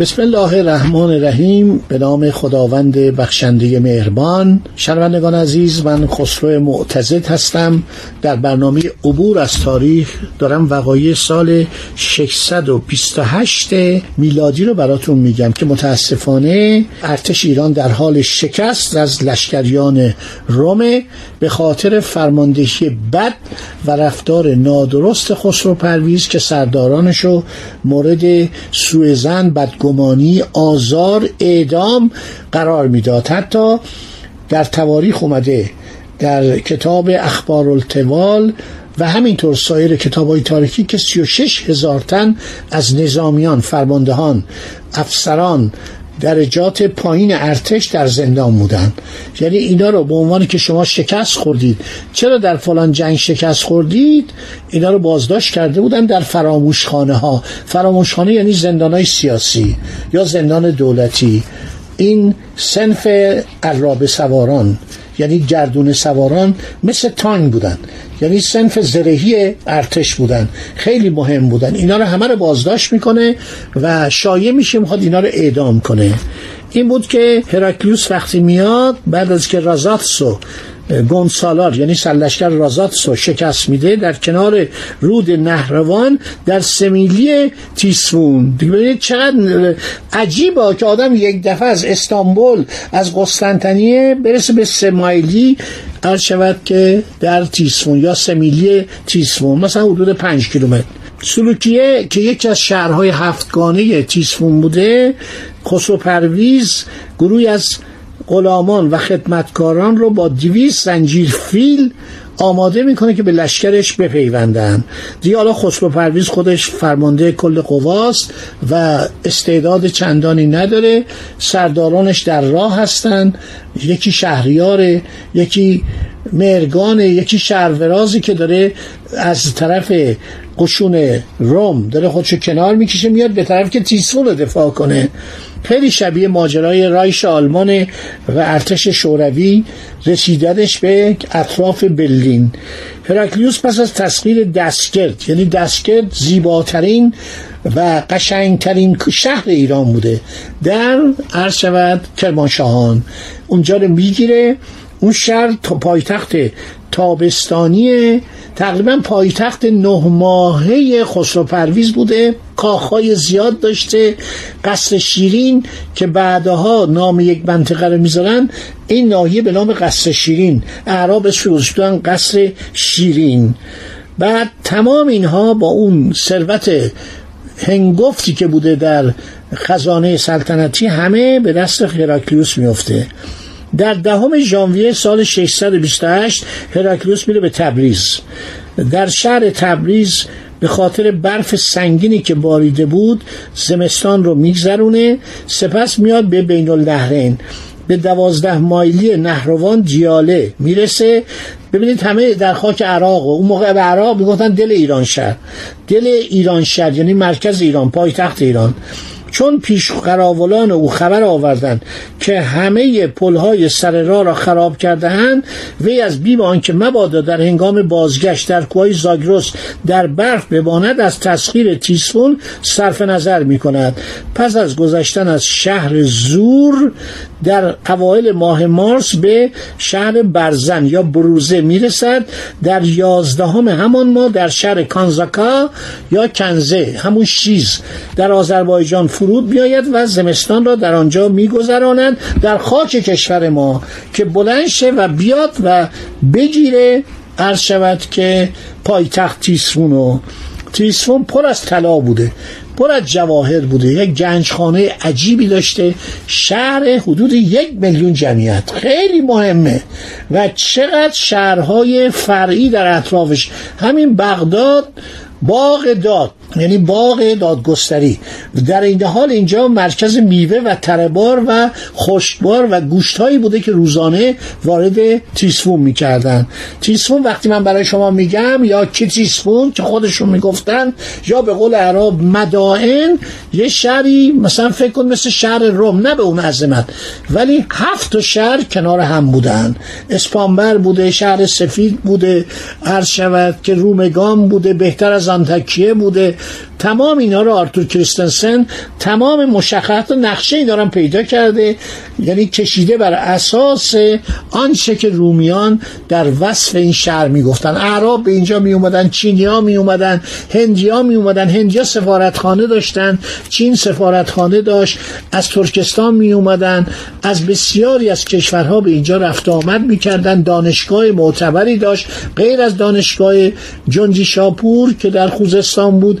بسم الله الرحمن الرحیم. به نام خداوند بخشنده مهربان. شنوندگان عزیز من خسرو معتزد هستم. در برنامه عبور از تاریخ دارم وقایع سال 628 میلادی رو براتون میگم که متاسفانه ارتش ایران در حال شکست از لشکریان روم به خاطر فرماندهی بد و رفتار نادرست خسرو پرویز که سردارانشو مورد سوء زن بدگمانی آزار اعدام قرار می‌داد. حتی در تواریخ اومده در کتاب اخبار التوال و همینطور سایر کتاب های تاریخی که 36 هزار تن از نظامیان فرماندهان افسران درجات پایین ارتش در زندان بودن. یعنی اینا رو به عنوان که شما شکست خوردید. چرا در فلان جنگ شکست خوردید؟ اینا رو بازداشت کرده بودن در فراموشخانه ها فراموشخانه یعنی زندان های سیاسی یا زندان دولتی. این سنف عرابه سواران یعنی گردون سواران مثل تانگ بودن. یعنی سنف زرهی ارتش بودن. خیلی مهم بودن. اینا رو همه رو بازداشت می‌کنه و شایع میشه می‌خواد اینا رو اعدام کنه. این بود که هراکلیوس وقتی میاد بعد از که رازاتسو گونسالار یعنی سلشکر رازاتسو شکست میده در کنار رود نهروان در سمیلی تیسفون دیگه ببینید چقدر عجیبه که آدم یک دفعه از استانبول از قسطنطنیه برسه به سمایلی قرار شود که در تیسفون یا سمیلی تیسفون مثلا حدود پنج کیلومتر. سلوکیه که یکی از شهرهای هفتگانه تیسفون بوده خسرو پرویز گروهی از غلامان و خدمتکاران رو با دویست زنجیر فیل آماده می‌کنه که به لشکرش بپیوندن. دیگه حالا خسرو پرویز خودش فرمانده کل قواست و استعداد چندانی نداره. سردارانش در راه هستن. یکی شهریاره یکی مرگانه یکی شهرورازی که داره از طرف قشون روم داره خودشو کنار می‌کشه میاد به طرف که تیسفون رو دفاع کنه. خیلی شبیه ماجرای رایش آلمان و ارتش شوروی رسیدنش به اطراف برلین. هراکلیوس پس از تسخیر دستگرد یعنی دستگرد زیباترین و قشنگترین شهر ایران بوده در عرض شود کرمانشاهان. اونجا رو می‌گیره اون شهر پایتخت تابستانی تقریبا پایتخت نه ماهه خسرو پرویز بوده. کاخهای زیاد داشته. قصر شیرین که بعدها نام یک منطقه رو می‌ذارن. این ناحیه به نام قصر شیرین. اعراب اسمش قصر شیرین. بعد تمام اینها با اون ثروت هنگفتی که بوده در خزانه سلطنتی همه به دست هراکلیوس میفته در دهم ژانویه سال 628 هراکلیوس میره به تبریز. در شهر تبریز به خاطر برف سنگینی که باریده بود زمستان رو میگذرونه سپس میاد به بین النهرین به دوازده مایلی نهروان جیاله می‌رسه. ببینید همه در خاک عراق و اون موقع به عراق می‌گفتن دل ایران شهر. دل ایران شهر یعنی مرکز ایران پایتخت ایران. چون پیش قراولان او خبر آوردند که همه پلهای سر راه را خراب کرده اند وی از بیم آنکه مبادا در هنگام بازگشت در کوهای زاگرس در برف بماند از تسخیر تیسفون صرف نظر می کند پس از گذشتن از شهر زور در اوایل ماه مارس به شهر برزن یا بروزه می‌رسد. در یازدهم همان ماه در شهر کانزاکا یا کنزه همون شیز در آذربایجان فرود بیاید و زمستان را در آنجا میگذراند در خاک کشور ما که بلند شه و بیاد و بگیره عرض شود که پایتخت تیسفونو تیسفون پر از طلا بوده پر از جواهر بوده یک گنجخانه عجیبی داشته شهر حدود یک میلیون جمعیت. خیلی مهمه. و چقدر شهرهای فرعی در اطرافش. همین بغداد باغ داد. یعنی باغ دادگستری. در این حال اینجا مرکز میوه و تربار و خشکبار و گوشتهایی بوده که روزانه وارد تیسفون می‌کردن. تیسفون وقتی من برای شما میگم یا که تیسفون که خودشون می‌گفتن یا به قول عرب مدائن یه شهری مثلا فکر کن مثل شهر روم نه به اون عظمت. ولی هفت تا شهر کنار هم بودن. اسپانبر بوده شهر سفید بوده عرض شود که رومگان بوده بهتر از آنتکیه بوده. تمام اینا رو آرتور کریستنسن تمام مشخصات و نقشه ای دارن پیدا کرده یعنی کشیده بر اساس آنچه که رومیان در وصف این شهر می‌گفتن. اعراب به اینجا می اومدن چینیا می اومدن هندیا می اومدن هندیا سفارتخانه داشتن چین سفارتخانه داشت از ترکستان می اومدن از بسیاری از کشورها به اینجا رفت آمد می‌کردن دانشگاه معتبری داشت غیر از دانشگاه جنجی شاپور که در خوزستان بود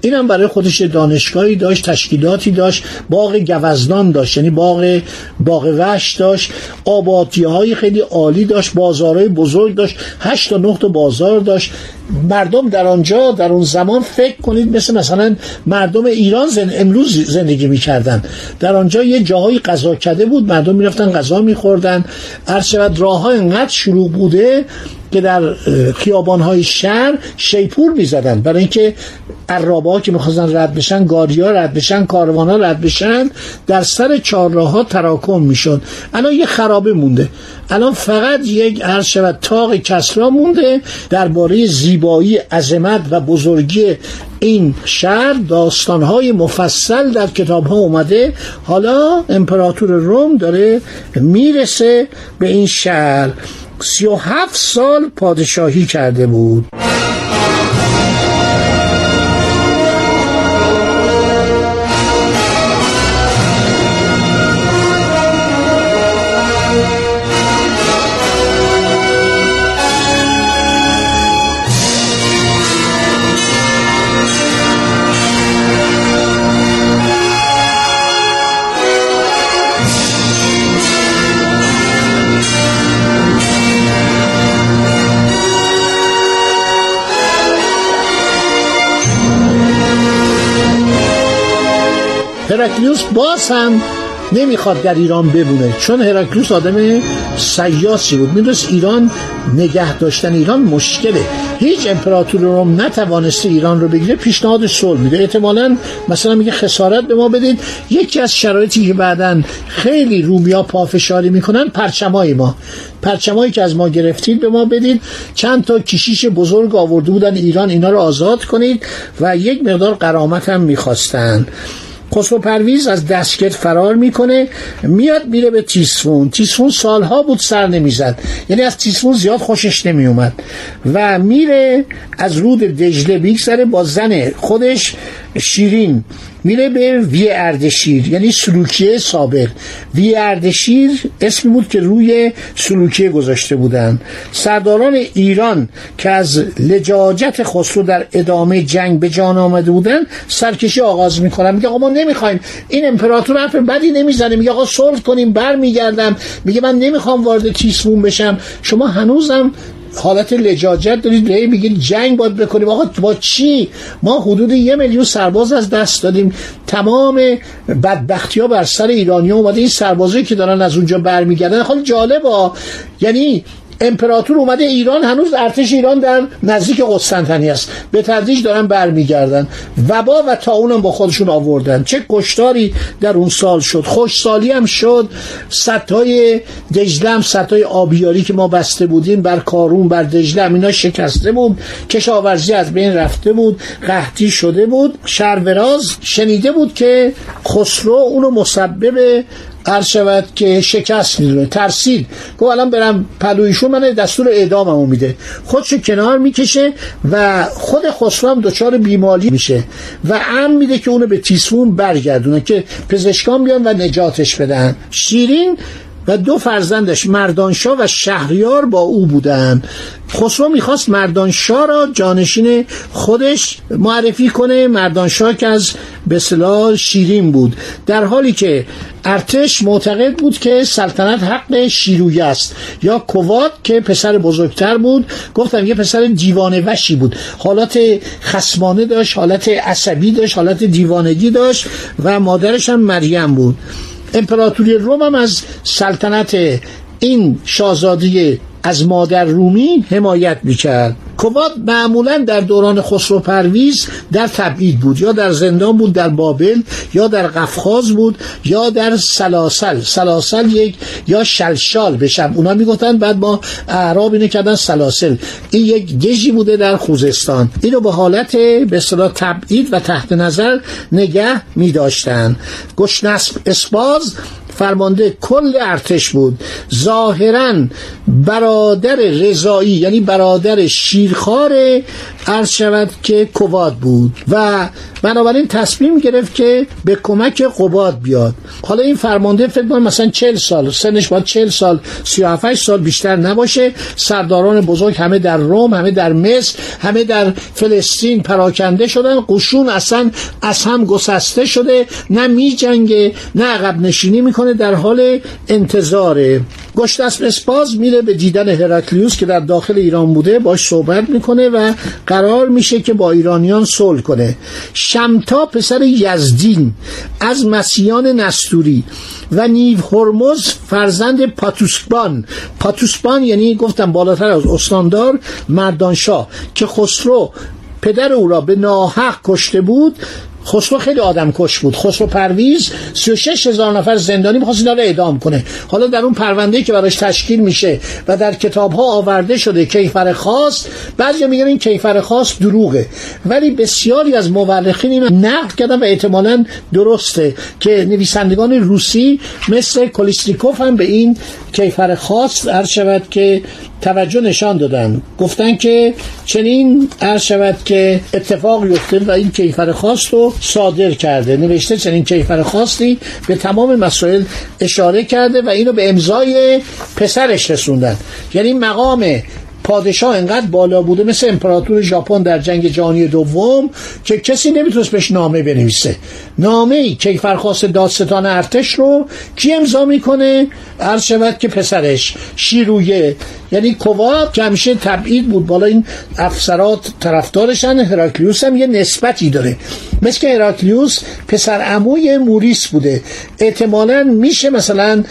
اینم برای خودش دانشگاهی داشت تشکیلاتی داشت باغ گوزنان داشت یعنی باغ باغ وش داشت آبادی های خیلی عالی داشت بازارهای بزرگ داشت هشت تا نه تا بازار داشت. مردم در آنجا در اون زمان فکر کنید مثل مثلا مردم ایران زن امروز زندگی می‌کردن. در آنجا یه جاهای غذا کده بود مردم می‌رفتن غذا میخوردن. هر شود راه ها انقدر شروع بوده که در خیابانهای شهر شیپور می‌زدن. برای اینکه عرابه که می‌خواستن رد بشن گاریا رد بشن کاروان ها رد بشن در سر چهارراه ها تراکم می‌شد. الان یه خرابه مونده. الان فقط یک عرض شود تاق کسرا مونده. درباره زیبایی عظمت و بزرگی این شهر داستانهای مفصل در کتاب ها اومده. حالا امپراتور روم داره می‌رسه به این شهر. سی و هفت سال پادشاهی کرده بود. هرکلیوس باز هم نمی‌خواد در ایران بمونه چون هرکلیوس آدم سیاسی بود. می‌دونست ایران نگه داشتن ایران مشکله. هیچ امپراتور روم نتوانسته ایران رو بگیره پیشنهاد صلح میده. احتمالا مثلا میگه خسارت به ما بدید. یکی از شرایطی که بعدا خیلی رومیا پافشاری می‌کنن پرچمای ما. پرچمایی که از ما گرفتید به ما بدید. چند تا کشیش بزرگ آورده بودن ایران اینا رو آزاد کنید و یک مقدار قرامت هم می‌خواستن. خسرو پرویز از دستگرد فرار می‌کنه. میاد میره به تیسفون. تیسفون سالها بود سر نمی‌زد. یعنی از تیسفون زیاد خوشش نمیومد و میره از رود دجله میگذره با زن خودش شیرین. میره به وی اردشیر یعنی سلوکیه سابق وی اردشیر اسمی بود که روی سلوکیه گذاشته بودن. سرداران ایران که از لجاجت خسرو در ادامه جنگ به جان آمده بودن سرکشی آغاز می‌کنن. میگه آقا ما نمی‌خوایم. این امپراتور حرف بدی نمی‌زنه. میگه آقا صلح کنیم برمیگردم. میگه من نمی‌خوام وارد تیسفون بشم. شما هنوزم حالت لجاجت دارید به میگید جنگ باید بکنیم. آقا با چی؟ ما حدود یه میلیون سرباز از دست دادیم. تمام بدبختی ها بر سر ایرانی ها اومده. این سربازی که دارن از اونجا برمیگردن خیلی ها یعنی امپراتور اومده ایران هنوز ارتش ایران در نزدیک قسطنطنیه است. به تدریج دارن برمیگردن. وبا و تا اونم با خودشون آوردن. چه کشتاری در اون سال شد. خوشسالی هم شد. سطای دجله سطای آبیاری که ما بسته بودیم بر کارون بر دجله اینا شکسته بود. کشاورزی از بین رفته بود. قحطی شده بود. شهروراز شنیده بود که خسرو اونو مسبب عرض شود که شکست می‌دونه ترسید. گفت الان برم پلویشون من دستور اعداممو میده. خودشو کنار می‌کشه و خود خسرو دچار بیمالی میشه و ام میده که اونو به تیسفون برگردونه که پزشکان بیان و نجاتش بدن. شیرین و دو فرزندش مردانشاه و شهریار با او بودند خسرو می‌خواست مردانشاه را جانشین خودش معرفی کنه مردانشاه که از به شیرین بود. در حالی که ارتش معتقد بود که سلطنت حق شیروی است. یا کواد که پسر بزرگتر بود. گفتم یه پسر دیوانه وشی بود. حالات خسمانه داشت حالت عصبی داشت حالت دیوانگی داشت و مادرش هم مریم بود. امپراتوری روم هم از سلطنت این شاهزاده از مادر رومی حمایت می‌کرد. کواد معمولا در دوران خسرو پرویز در تبعید بود یا در زندان بود در بابل یا در قفقاز بود یا در سلاسل. سلاسل یک یا شلشال بشم اونا می‌گفتن بعد ما اعراب اینو کردن سلاسل. این یک گژی بوده در خوزستان. اینو به حالت به اصطلاح تبعید و تحت نظر نگه میداشتن. گشنسب اسپاز فرمانده کل ارتش بود. ظاهرا برادر رضایی یعنی برادر شیرخوار عرض شود که کواد بود و بنابراین تصمیم گرفت که به کمک قباد بیاد. حالا این فرمانده فکر کنم مثلا 40 سال سنش باید 40 سال 37 سال بیشتر نباشه. سرداران بزرگ همه در روم همه در مصر همه در فلسطین پراکنده شدن. قشون اصلا از هم گسسته شده. نه می جنگه نه عقب نشینی می‌کنه در حال انتظاره. گشت اسپاز میره به دیدن هرکلیوس که در داخل ایران بوده باش صحبت می‌کنه و قرار میشه که با ایرانیان صلح کنه. شمتا پسر یزدین از مسیان نستوری و نیو هرمز فرزند پاتوسبان. پاتوسبان یعنی گفتم بالاتر از استاندار مردانشاه که خسرو پدر او را به ناحق کشته بود. خسرو خیلی آدم کش بود. خسرو پرویز 36 هزار نفر زندانی می‌خواست اینا اعدام کنه. حالا در اون پرونده که براش تشکیل میشه و در کتاب ها آورده شده کیفر خاص بعضی میگن این کیفر خاص دروغه. ولی بسیاری از مورخین اینو نقد کردن و احتمالا درسته که نویسندگان روسی مثل کلیستریکوف هم به این کیفر خاص عرض شود که توجه نشان دادن. گفتن که چنین عرض شود که اتفاق یفته و این کیفر خاص رو صادر کرده. نوشته چنین کیفر خاصی به تمام مسائل اشاره کرده و اینو به امضای پسرش رسوندن. یعنی مقام پادشاه انقدر بالا بوده مثل امپراتور ژاپن در جنگ جهانی دوم که کسی نمی‌تونست بهش نامه بنویسه. نامه ای کیفرخواست دادستان ارتش رو کی امضا می‌کنه؟ عرض شود که پسرش شیرویه. یعنی کواب که همیشه تبعید بود. بالا این افسرات طرفدارشن. هراکلیوس هم یه نسبتی داره. مثل که هراکلیوس پسر عموی موریس بوده. احتمالا میشه مثلا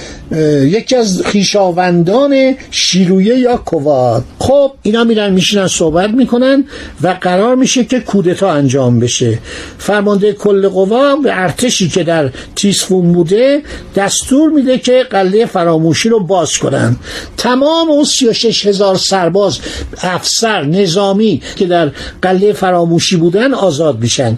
یکی از خیشاوندان شیرویه یا کواد خب اینا میرن میشینن صحبت می‌کنن و قرار میشه که کودتا انجام بشه. فرمانده کل قوا به ارتشی که در تیسفون بوده دستور میده که قله فراموشی رو باز کنن. تمام اون 36 هزار سرباز افسر نظامی که در قله فراموشی بودن آزاد میشن.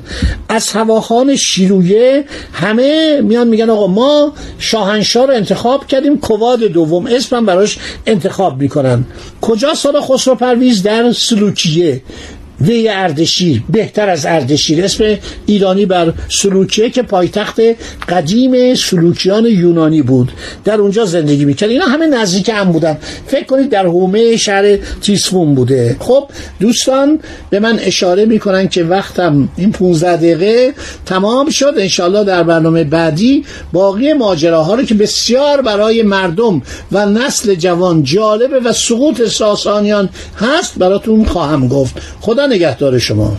از هواخان شیرویه همه میان میگن آقا ما شاهنشاه رو انتخاب کردیم کواد دوم اسمم براش انتخاب می‌کنن. کجا خسرو پرویز در سلوکیه. وی اردشیر بهتر از اردشیر. اسم ایرانی بر سلوکیه که پایتخت قدیم سلوکیان یونانی بود. در اونجا زندگی می‌کرد. اینا همه نزدیک هم بودن. فکر کنید در حومه شهر تیسفون بوده. خب دوستان به من اشاره می‌کنن که وقتم این 15 دقیقه تمام شد. انشالله در برنامه بعدی باقی ماجراها رو که بسیار برای مردم و نسل جوان جالبه و سقوط ساسانیان هست براتون خواهم گفت. خدا نگهدار شما.